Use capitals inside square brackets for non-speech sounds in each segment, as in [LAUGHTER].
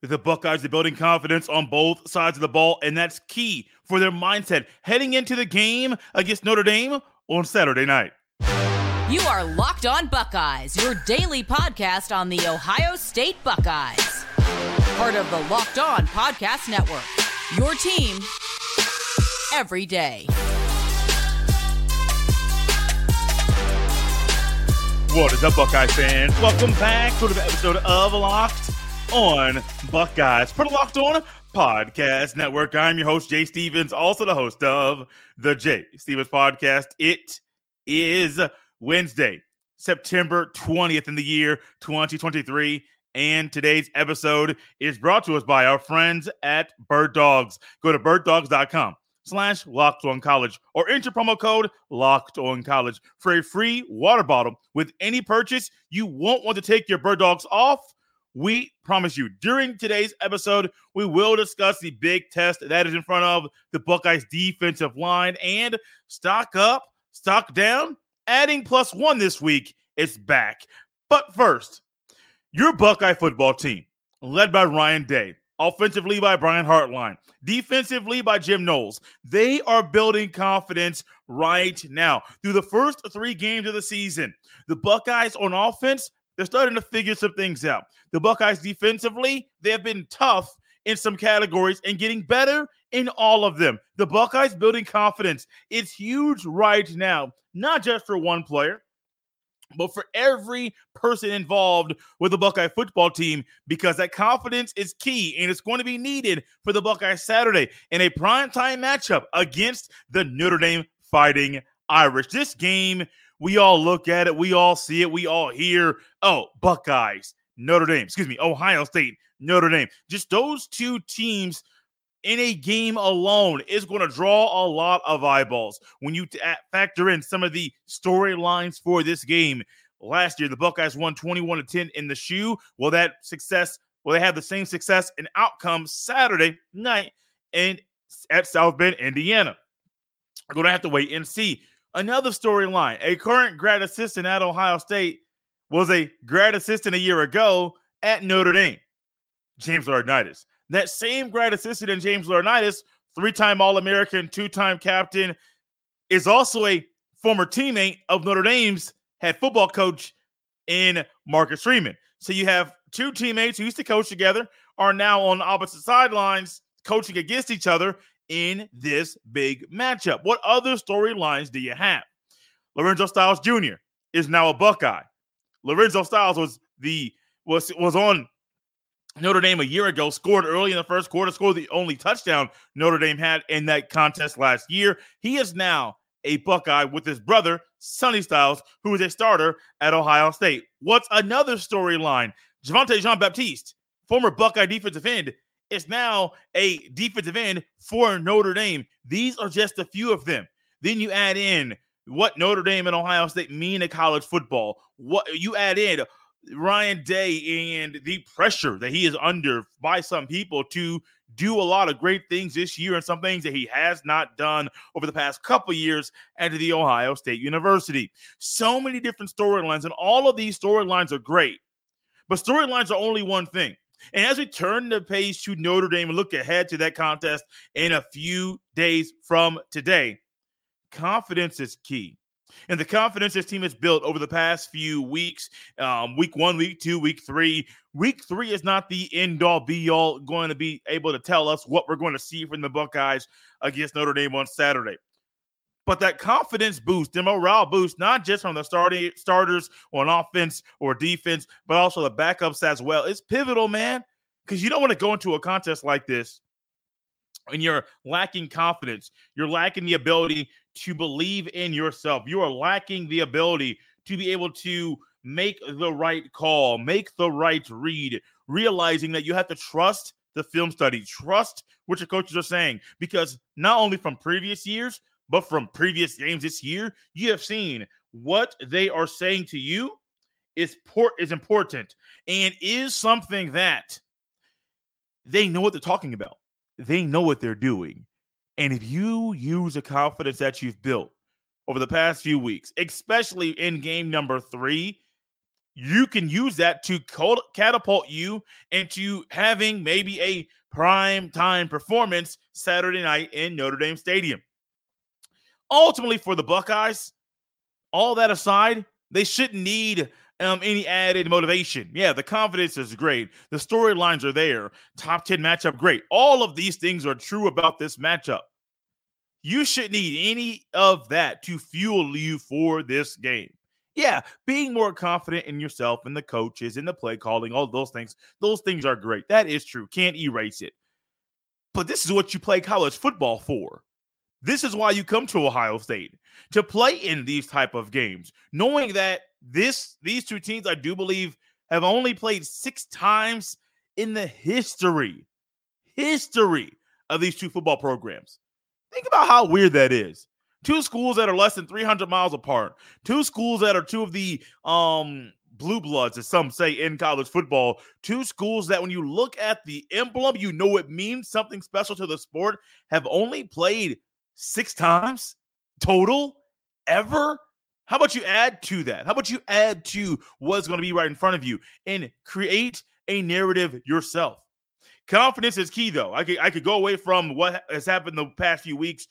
The Buckeyes are building confidence on both sides of the ball, and that's key for their mindset heading into the game against Notre Dame on Saturday night. You are Locked On Buckeyes, your daily podcast on the Ohio State Buckeyes. Part of the Locked On Podcast Network. Your team every day. What is up, Buckeye fans? Welcome back to the episode of Locked On Buckeyes for the Locked On Podcast Network. I'm your host, Jay Stevens, also the host of the Jay Stevens Podcast. It is Wednesday, September 20th in the year 2023. And today's episode is brought to us by our friends at Bird Dogs. Go to birddogs.com slash locked on college or enter promo code locked on college for a free water bottle with any purchase. You won't want to take your bird dogs off. We promise you, during today's episode, we will discuss the big test that is in front of the Buckeyes defensive line and stock up, stock down, adding plus one this week It's back. But first, your Buckeye football team, led by Ryan Day, offensively by Brian Hartline, defensively by Jim Knowles. They are building confidence right now. Through the first three games of the season, the Buckeyes on offense, they're starting to figure some things out. The Buckeyes defensively, they have been tough in some categories and getting better in all of them. The Buckeyes building confidence. It's huge right now, not just for one player, but for every person involved with the Buckeye football team, because that confidence is key and it's going to be needed for the Buckeyes Saturday in a primetime matchup against the Notre Dame Fighting Irish. This game, we all look at it, we all see it, we all hear, oh, Buckeyes, Notre Dame, excuse me, Ohio State, Notre Dame. Just those two teams in a game alone is going to draw a lot of eyeballs. When you t- factor in some of the storylines for this game, last year the Buckeyes won 21 to 10 in the shoe. Will that success? Will they have the same success and outcome Saturday night and at South Bend, Indiana? We're going to have to wait and see. Another storyline: a current grad assistant at Ohio State was a grad assistant a year ago at Notre Dame. James Laurinaitis. That same grad assistant in James Laurinaitis, three-time All-American, two-time captain, is also a former teammate of Notre Dame's head football coach in Marcus Freeman. So you have two teammates who used to coach together are now on opposite sidelines coaching against each other in this big matchup. What other storylines do you have? Lorenzo Styles Jr. is now a Buckeye. Lorenzo Styles was the was was on Notre Dame a year ago, scored early in the first quarter, scored the only touchdown Notre Dame had in that contest last year. He is now a Buckeye with his brother, Sonny Styles, who is a starter at Ohio State. What's another storyline? Javontae Jean Baptiste, former Buckeye defensive end, is now a defensive end for Notre Dame. These are just a few of them. Then you add in what Notre Dame and Ohio State mean to college football. What you add in Ryan Day and the pressure that he is under by some people to do a lot of great things this year and some things that he has not done over the past couple years at the Ohio State University. So many different storylines, and all of these storylines are great. But storylines are only one thing. And as we turn the page to Notre Dame and look ahead to that contest in a few days from today, confidence is key. And the confidence this team has built over the past few weeks, um, week one, week two, week three. Week three is not the end all be all going to be able to tell us what we're going to see from the Buckeyes against Notre Dame on Saturday. But that confidence boost, the morale boost, not just from the starting starters on offense or defense, but also the backups as well, It's pivotal, man. Because you don't want to go into a contest like this and you're lacking confidence. You're lacking the ability to believe in yourself. You are lacking the ability to be able to make the right call, make the right read, realizing that you have to trust the film study, trust what your coaches are saying. Because not only from previous years, but from previous games this year, you have seen what they are saying to you is, port- is important and is something that they know what they're talking about. They know what they're doing. And if you use the confidence that you've built over the past few weeks, especially in game number three, you can use that to catapult you into having maybe a prime time performance Saturday night in Notre Dame Stadium. Ultimately, for the Buckeyes, all that aside, they shouldn't need um, any added motivation. Yeah, the confidence is great. The storylines are there. Top 10 matchup, great. All of these things are true about this matchup. You shouldn't need any of that to fuel you for this game. Yeah, being more confident in yourself and the coaches and the play calling, all those things, those things are great. That is true. Can't erase it. But this is what you play college football for. This is why you come to Ohio State to play in these type of games, knowing that this these two teams, I do believe, have only played six times in the history, history of these two football programs. Think about how weird that is. Two schools that are less than 300 miles apart. Two schools that are two of the um blue bloods, as some say in college football. Two schools that, when you look at the emblem, you know it means something special to the sport, have only played six times total ever? How about you add to that? How about you add to what's going to be right in front of you and create a narrative yourself? Confidence is key, though. I could I could go away from what has happened the past few weeks,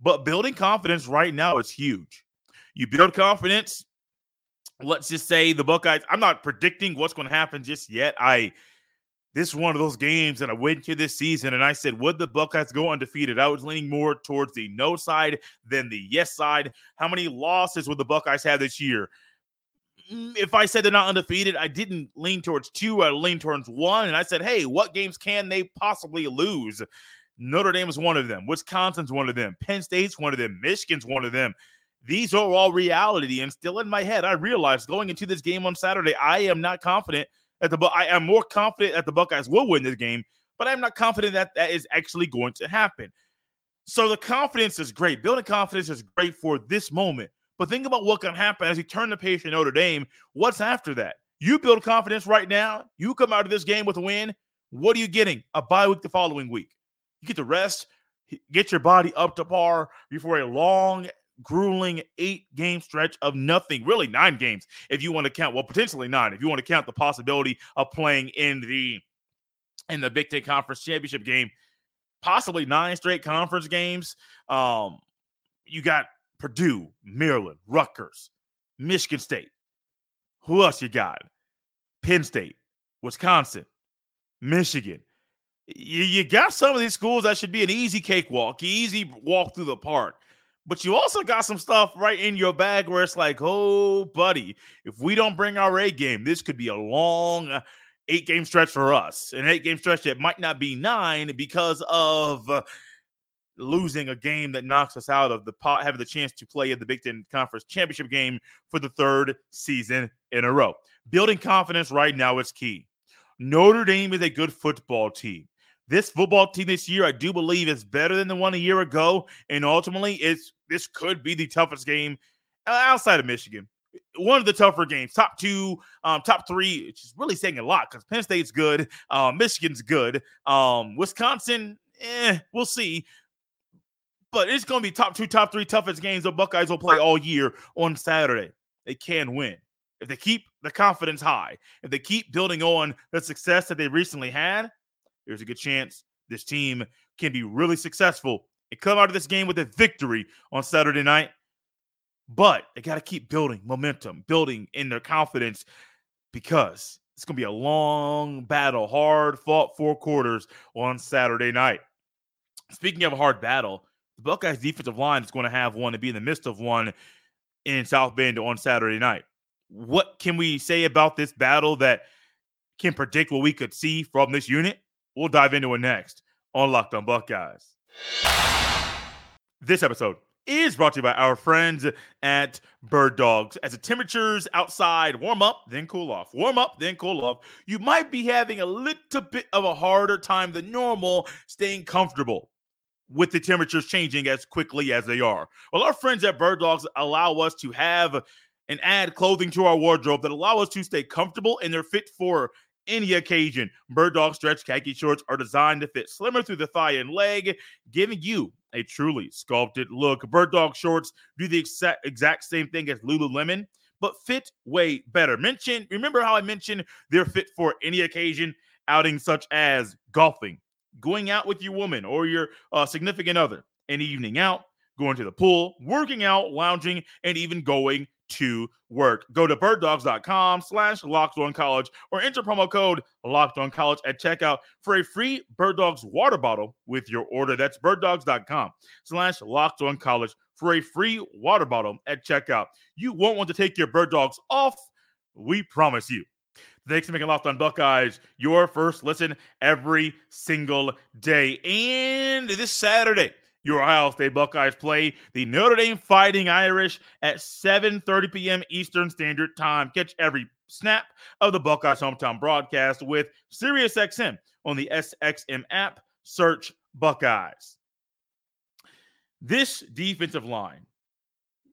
but building confidence right now is huge. You build confidence. Let's just say the Buckeyes. I'm not predicting what's going to happen just yet. I this is one of those games that I went to this season and I said, would the Buckeyes go undefeated? I was leaning more towards the no side than the yes side. How many losses would the Buckeyes have this year? Mm, if I said they're not undefeated, I didn't lean towards two, I leaned towards one. And I said, hey, what games can they possibly lose? Notre Dame is one of them. Wisconsin's one of them. Penn State's one of them. Michigan's one of them. These are all reality. And still in my head, I realized going into this game on Saturday, I am not confident that the I am more confident that the Buckeyes will win this game, but I'm not confident that that is actually going to happen. So the confidence is great. Building confidence is great for this moment. But think about what can happen as you turn the page to Notre Dame. What's after that? You build confidence right now. You come out of this game with a win. What are you getting? A bye week the following week. You get to rest, get your body up to par before a long grueling eight game stretch of nothing, really nine games, if you want to count, well, potentially nine, if you want to count the possibility of playing in the in the Big Ten Conference Championship game, possibly nine straight conference games. Um, you got Purdue, Maryland, Rutgers, Michigan State. Who else you got? Penn State, Wisconsin, Michigan. You, you got some of these schools that should be an easy cakewalk, easy walk through the park. But you also got some stuff right in your bag where it's like, oh, buddy, if we don't bring our A game, this could be a long uh, eight game stretch for us. An eight game stretch that might not be nine because of uh, losing a game that knocks us out of the pot, having the chance to play in the Big Ten Conference Championship game for the third season in a row. Building confidence right now is key. Notre Dame is a good football team. This football team this year, I do believe, is better than the one a year ago. And ultimately, it's this could be the toughest game uh, outside of Michigan. One of the tougher games, top two, um, top three, which is really saying a lot because Penn State's good, uh, Michigan's good, um, Wisconsin, eh, we'll see. But it's going to be top two, top three toughest games the Buckeyes will play all year on Saturday. They can win if they keep the confidence high, if they keep building on the success that they recently had there's a good chance this team can be really successful and come out of this game with a victory on Saturday night. But they got to keep building momentum, building in their confidence because it's going to be a long battle, hard fought four quarters on Saturday night. Speaking of a hard battle, the Buckeyes defensive line is going to have one to be in the midst of one in South Bend on Saturday night. What can we say about this battle that can predict what we could see from this unit? We'll dive into it next on Locked on Buckeyes. This episode is brought to you by our friends at Bird Dogs. As the temperatures outside warm up, then cool off, warm up, then cool off, you might be having a little bit of a harder time than normal staying comfortable with the temperatures changing as quickly as they are. Well, our friends at Bird Dogs allow us to have and add clothing to our wardrobe that allow us to stay comfortable and they're fit for any occasion. Bird Dog stretch khaki shorts are designed to fit slimmer through the thigh and leg, giving you a truly sculpted look. Bird Dog shorts do the exact, exact same thing as Lululemon, but fit way better. Mention, remember how I mentioned they're fit for any occasion, outings such as golfing, going out with your woman or your uh, significant other, an evening out, going to the pool, working out, lounging, and even going to work. Go to birddogs.com slash locked on college or enter promo code locked on college at checkout for a free Bird Dogs water bottle with your order. That's birddogs.com slash locked on college for a free water bottle at checkout. You won't want to take your Bird Dogs off. We promise you. Thanks for making Locked on Buckeyes your first listen every single day. And this Saturday, your Ohio State Buckeyes play the Notre Dame Fighting Irish at 7:30 p.m. Eastern Standard Time. Catch every snap of the Buckeyes hometown broadcast with SiriusXM on the SXM app. Search Buckeyes. This defensive line,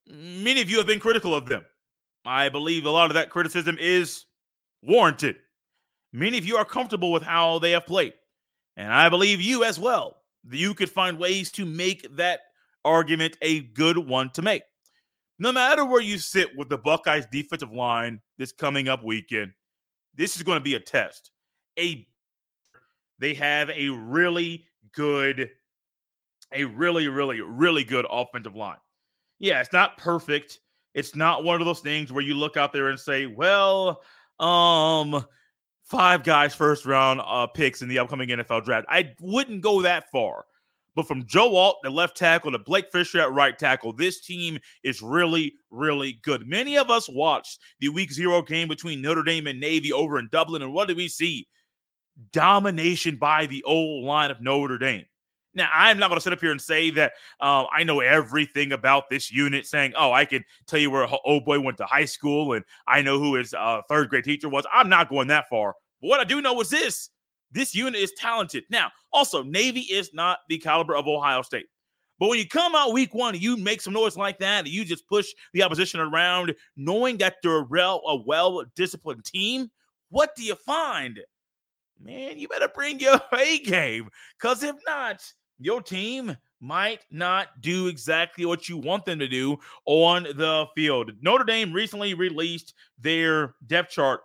many of you have been critical of them. I believe a lot of that criticism is warranted. Many of you are comfortable with how they have played, and I believe you as well you could find ways to make that argument a good one to make. No matter where you sit with the Buckeyes defensive line this coming up weekend, this is going to be a test. A they have a really good a really really really good offensive line. Yeah, it's not perfect. It's not one of those things where you look out there and say, "Well, um five guys first round uh, picks in the upcoming NFL draft. I wouldn't go that far. But from Joe Alt, the left tackle, to Blake Fisher at right tackle, this team is really, really good. Many of us watched the week zero game between Notre Dame and Navy over in Dublin. And what did we see? Domination by the O line of Notre Dame. Now, I'm not going to sit up here and say that uh, I know everything about this unit, saying, oh, I can tell you where old boy went to high school and I know who his uh, third grade teacher was. I'm not going that far. But what I do know is this this unit is talented. Now, also, Navy is not the caliber of Ohio State. But when you come out week one, you make some noise like that, and you just push the opposition around, knowing that they're a well disciplined team, what do you find? Man, you better bring your [LAUGHS] A game. Because if not, your team might not do exactly what you want them to do on the field. Notre Dame recently released their depth chart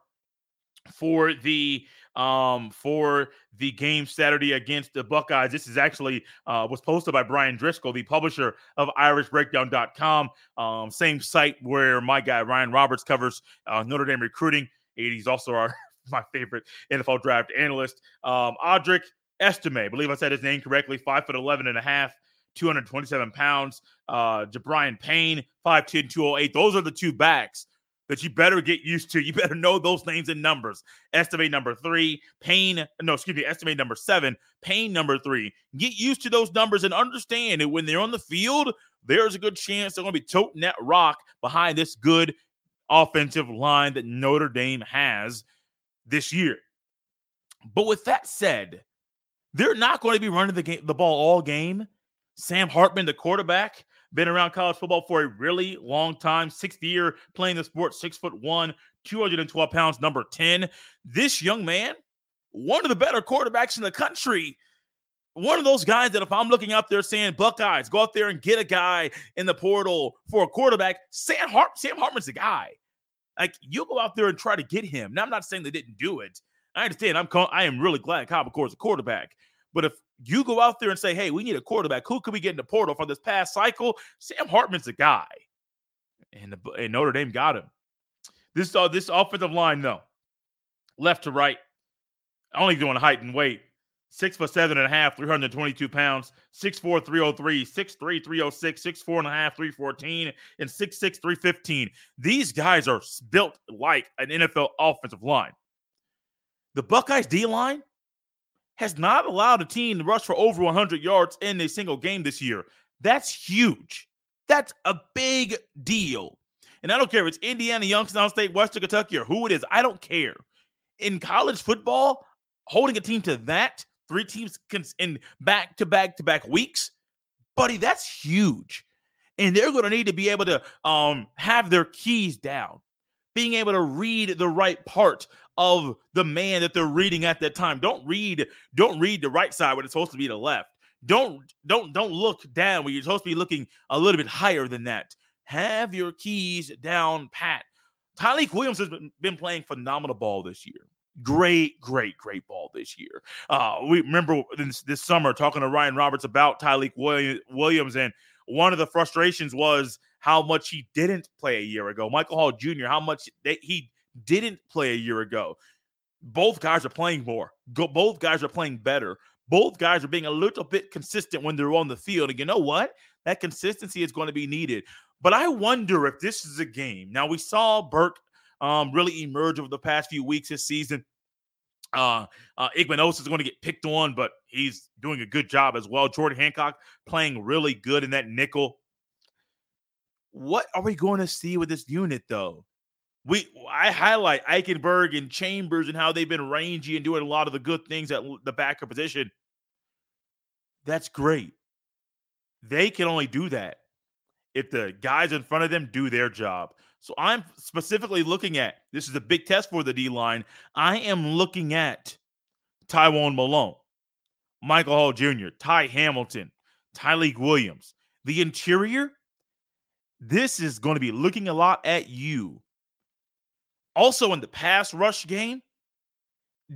for the um for the game Saturday against the Buckeyes. This is actually uh, was posted by Bryan Driskell, the publisher of IrishBreakdown.com, um, same site where my guy Ryan Roberts covers uh, Notre Dame recruiting. He's also our [LAUGHS] my favorite NFL draft analyst. Um, Audric Estime, I believe I said his name correctly, five foot 11 and a half, 227 pounds. Uh, Gi'Bran Payne, 5'10, 208. Those are the two backs that you better get used to. You better know those names and numbers. Estime number three, Payne, no, excuse me, Estime number seven, Payne number three. Get used to those numbers and understand that when they're on the field, there's a good chance they're going to be toting that rock behind this good offensive line that Notre Dame has this year. But with that said, they're not going to be running the game, the ball all game. Sam Hartman, the quarterback, been around college football for a really long time. Sixth year playing the sport, six foot one, 212 pounds, number 10. This young man, one of the better quarterbacks in the country. One of those guys that if I'm looking out there saying Buckeyes, go out there and get a guy in the portal for a quarterback, Sam, Hart- Sam Hartman's the guy. Like you go out there and try to get him. Now I'm not saying they didn't do it. I understand. I'm I am really glad Kyle McCord is a quarterback. But if you go out there and say, hey, we need a quarterback, who could we get in the portal from this past cycle? Sam Hartman's a guy. And, the, and Notre Dame got him. This uh, this offensive line, though, left to right, only doing height and weight. Six foot seven and a half, 322 pounds, 6'4, 303, 6'3, 306, 6'4 and a half, 314, and 6'6, 315. These guys are built like an NFL offensive line. The Buckeyes D line, has not allowed a team to rush for over 100 yards in a single game this year. That's huge. That's a big deal. And I don't care if it's Indiana, Youngstown State, Western Kentucky, or who it is. I don't care. In college football, holding a team to that, three teams in back to back to back weeks, buddy, that's huge. And they're going to need to be able to um, have their keys down, being able to read the right part of the man that they're reading at that time. Don't read, don't read the right side when it's supposed to be the left. Don't don't don't look down when you're supposed to be looking a little bit higher than that. Have your keys down pat. Tyleik Williams has been playing phenomenal ball this year. Great, great, great ball this year. Uh, we remember this, this summer talking to Ryan Roberts about Tyleik Williams, and one of the frustrations was how much he didn't play a year ago. Michael Hall Jr., how much that he didn't play a year ago. Both guys are playing more. Go, both guys are playing better. Both guys are being a little bit consistent when they're on the field. And you know what? That consistency is going to be needed. But I wonder if this is a game. Now we saw Burke um, really emerge over the past few weeks this season. Uh, uh, Igbinosun is going to get picked on, but he's doing a good job as well. Jordan Hancock playing really good in that nickel. What are we going to see with this unit, though? We I highlight Eichenberg and Chambers and how they've been rangy and doing a lot of the good things at the backer position. That's great. They can only do that if the guys in front of them do their job. So I'm specifically looking at this is a big test for the D line. I am looking at Tywone Malone, Michael Hall Jr., Ty Hamilton, Tyleik Williams. The interior, this is going to be looking a lot at you. Also, in the pass rush game,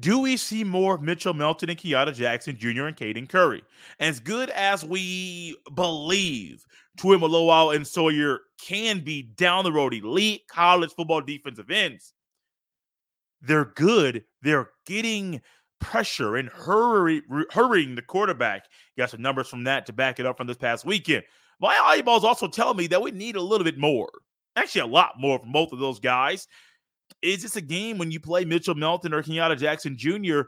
do we see more of Mitchell Melton and Kenyatta Jackson Jr. and Caden Curry? As good as we believe Tuimoloau and Sawyer can be down the road elite college football defensive ends, they're good. They're getting pressure and hurry, hurrying the quarterback. got some numbers from that to back it up from this past weekend. My eyeballs also tell me that we need a little bit more, actually a lot more from both of those guys is this a game when you play Mitchell Melton or Kenyatta Jackson Jr.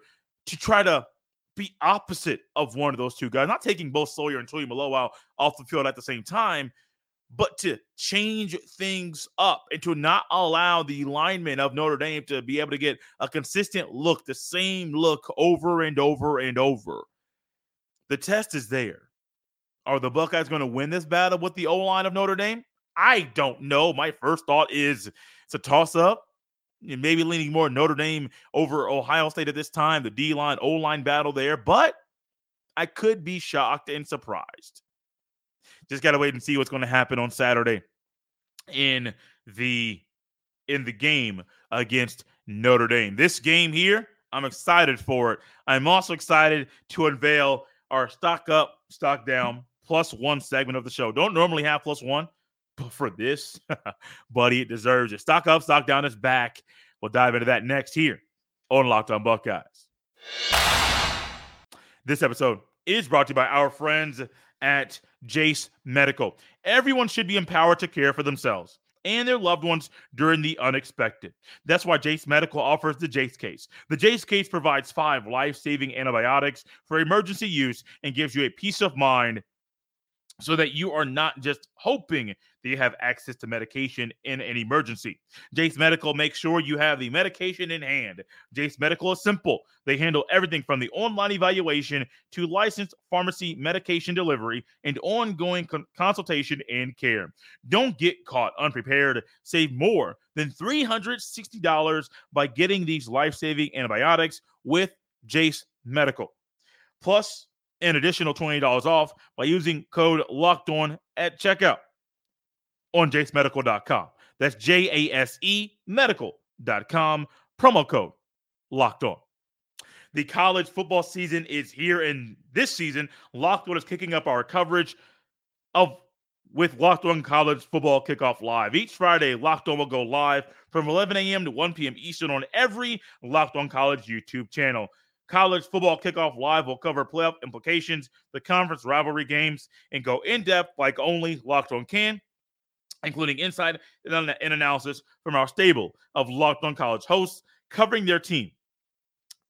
to try to be opposite of one of those two guys? Not taking both Sawyer and Tuimoloau off the field at the same time, but to change things up and to not allow the linemen of Notre Dame to be able to get a consistent look, the same look over and over and over. The test is there. Are the Buckeyes going to win this battle with the O line of Notre Dame? I don't know. My first thought is it's a toss up maybe leaning more Notre Dame over Ohio State at this time, the D line, O line battle there, but I could be shocked and surprised. Just got to wait and see what's going to happen on Saturday in the in the game against Notre Dame. This game here, I'm excited for it. I'm also excited to unveil our stock up, stock down plus one segment of the show. Don't normally have plus one, but [LAUGHS] for this, [LAUGHS] buddy, it deserves it. Stock up, stock down is back. We'll dive into that next here on Locked On Buckeyes. This episode is brought to you by our friends at Jase Medical. Everyone should be empowered to care for themselves and their loved ones during the unexpected. That's why Jase Medical offers the Jase case. The Jase case provides five life saving antibiotics for emergency use and gives you a peace of mind so that you are not just hoping you have access to medication in an emergency. Jase Medical makes sure you have the medication in hand. Jase Medical is simple. They handle everything from the online evaluation to licensed pharmacy medication delivery and ongoing con- consultation and care. Don't get caught unprepared. Save more than $360 by getting these life saving antibiotics with Jase Medical. Plus, an additional $20 off by using code locked on at checkout on jasemedical.com. That's J A S E medical.com. Promo code locked on. The college football season is here, and this season, Locked On is kicking up our coverage of with Locked On College Football Kickoff Live. Each Friday, Locked On will go live from 11 a.m. to 1 p.m. Eastern on every Locked On College YouTube channel. College football kickoff live will cover playoff implications, the conference rivalry games, and go in depth like only Locked On can, including insight and analysis from our stable of Locked On College hosts covering their team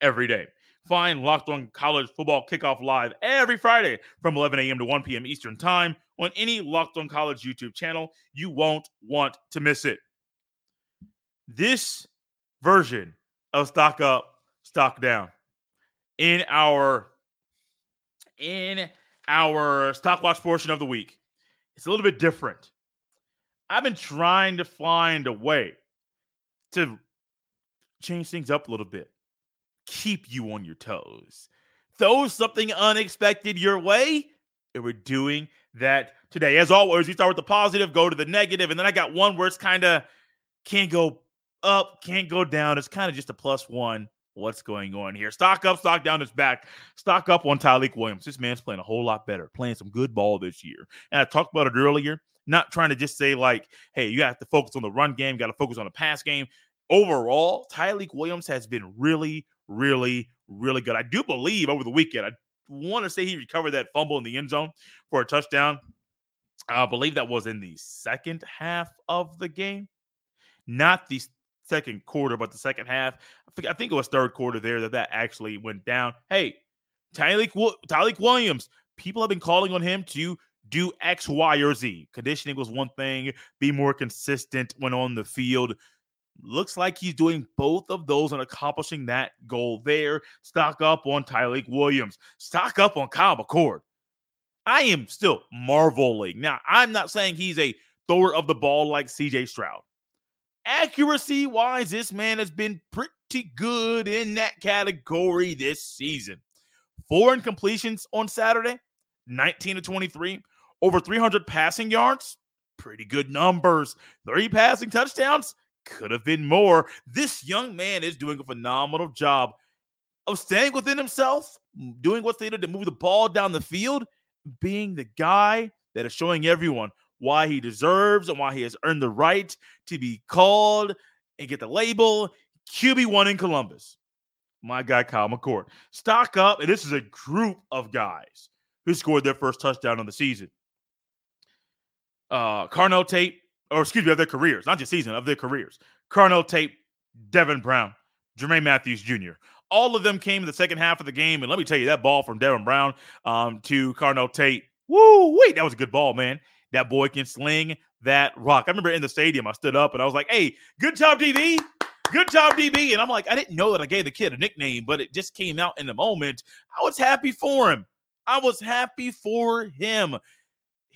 every day. Find Locked On College Football Kickoff Live every Friday from 11 a.m. to 1 p.m. Eastern Time on any Locked On College YouTube channel. You won't want to miss it. This version of Stock Up, Stock Down in our in our stock watch portion of the week. It's a little bit different. I've been trying to find a way to change things up a little bit, keep you on your toes, throw something unexpected your way. And we're doing that today. As always, we start with the positive, go to the negative, and then I got one where it's kind of can't go up, can't go down. It's kind of just a plus one. What's going on here? Stock up, stock down is back. Stock up on Tyleik Williams. This man's playing a whole lot better, playing some good ball this year. And I talked about it earlier, not trying to just say, like, hey, you have to focus on the run game, got to focus on the pass game. Overall, Tyleik Williams has been really, really, really good. I do believe over the weekend, I want to say he recovered that fumble in the end zone for a touchdown. I believe that was in the second half of the game, not the second quarter, but the second half. I think, it was third quarter there that that actually went down. Hey, Tyleik, Tyleik Williams, people have been calling on him to do X, Y, or Z. Conditioning was one thing, be more consistent when on the field. Looks like he's doing both of those and accomplishing that goal there. Stock up on Tyleik Williams. Stock up on Kyle McCord. I am still marveling. Now, I'm not saying he's a thrower of the ball like CJ Stroud accuracy wise, this man has been pretty good in that category this season. Four incompletions on Saturday, 19 to 23, over 300 passing yards, pretty good numbers. Three passing touchdowns, could have been more. This young man is doing a phenomenal job of staying within himself, doing what's needed to move the ball down the field, being the guy that is showing everyone why he deserves and why he has earned the right to be called and get the label QB1 in Columbus. My guy, Kyle McCord. Stock up, and this is a group of guys who scored their first touchdown on the season. Uh, Carnell Tate, or excuse me, of their careers, not just season, of their careers. Carnell Tate, Devin Brown, Jermaine Mathews Jr. All of them came in the second half of the game. And let me tell you, that ball from Devin Brown um, to Carnell Tate, woo, wait, that was a good ball, man. That boy can sling that rock. I remember in the stadium, I stood up and I was like, hey, good job, DB. Good job, DB. And I'm like, I didn't know that I gave the kid a nickname, but it just came out in the moment. I was happy for him. I was happy for him.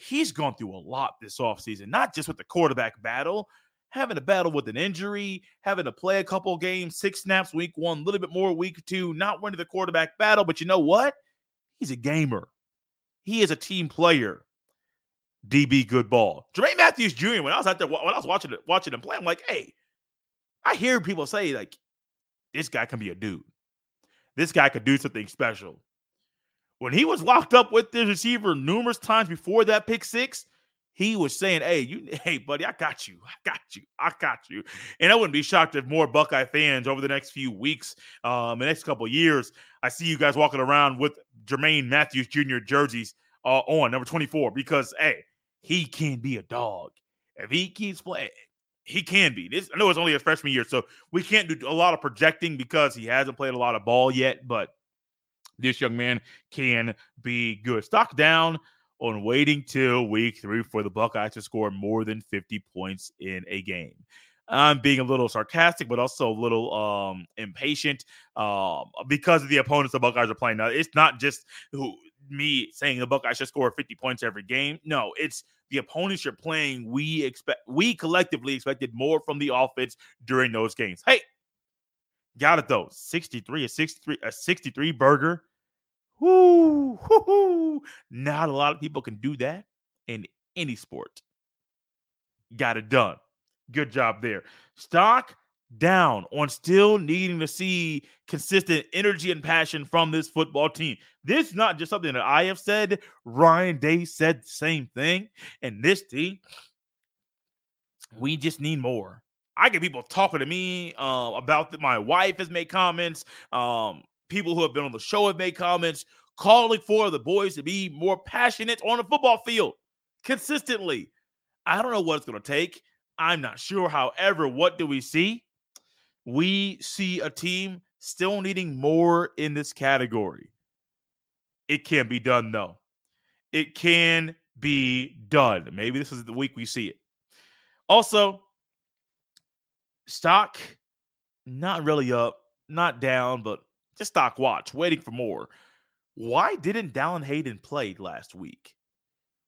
He's gone through a lot this offseason, not just with the quarterback battle, having a battle with an injury, having to play a couple games, six snaps week one, a little bit more week two, not winning the quarterback battle. But you know what? He's a gamer. He is a team player. DB good ball. Jermaine Mathews Jr. When I was out there, when I was watching it, watching him play, I'm like, hey, I hear people say like, this guy can be a dude. This guy could do something special. When he was locked up with the receiver numerous times before that pick six, he was saying, "Hey, you, [LAUGHS] hey, buddy, I got you, I got you, I got you." And I wouldn't be shocked if more Buckeye fans over the next few weeks, um, the next couple years, I see you guys walking around with Jermaine Mathews Jr. jerseys uh, on number twenty four because, hey, he can be a dog. If he keeps playing, he can be. This I know it's only his freshman year, so we can't do a lot of projecting because he hasn't played a lot of ball yet. But this young man can be good. Stock down on waiting till week three for the Buckeyes to score more than 50 points in a game. I'm being a little sarcastic, but also a little um, impatient um, because of the opponents the Buckeyes are playing. Now, it's not just who me saying the Buckeyes should score 50 points every game. No, it's the opponents you're playing. We expect we collectively expected more from the offense during those games. Hey, got it though. 63, a 63, a 63 burger. Whoo, whoo, not a lot of people can do that in any sport. Got it done. Good job there. Stock down on still needing to see consistent energy and passion from this football team. This is not just something that I have said. Ryan Day said the same thing. And this team, we just need more. I get people talking to me uh, about that. My wife has made comments. Um, people who have been on the show have made comments calling for the boys to be more passionate on the football field consistently. I don't know what it's going to take. I'm not sure. However, what do we see? we see a team still needing more in this category. It can be done, though. It can be done. Maybe this is the week we see it. Also, stock not really up, not down, but just stock watch, waiting for more. Why didn't Dallan Hayden play last week?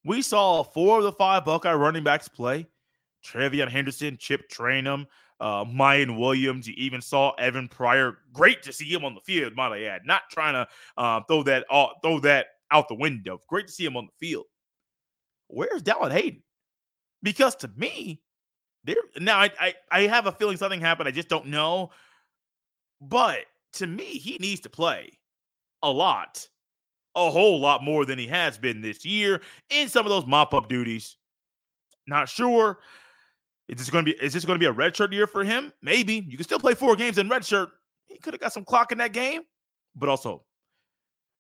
We saw four of the five Buckeye running backs play. TreVeyon Henderson, Chip Trayanum, uh, Miyan Williams. You even saw Evan Pryor. Great to see him on the field, might I add. Not trying to uh, throw that uh, throw that out the window. Great to see him on the field. Where's Dallan Hayden? Because to me, there now I, I I have a feeling something happened. I just don't know. But to me, he needs to play a lot, a whole lot more than he has been this year in some of those mop-up duties. Not sure. Is this going to be is this going to be a redshirt year for him? Maybe. You can still play four games in redshirt. He could have got some clock in that game, but also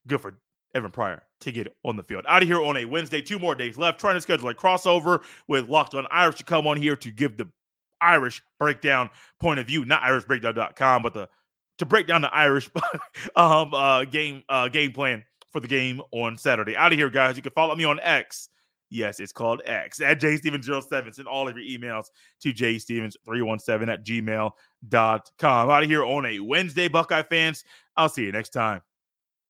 good for Evan Pryor to get on the field. Out of here on a Wednesday, two more days left. Trying to schedule a crossover with Locked on Irish to come on here to give the Irish breakdown point of view, not irishbreakdown.com, but the to break down the Irish [LAUGHS] um uh game uh game plan for the game on Saturday. Out of here, guys. You can follow me on X. Yes, it's called X at jstevens07. Send all of your emails to jstevens317 at gmail.com. Out of here on a Wednesday, Buckeye fans. I'll see you next time.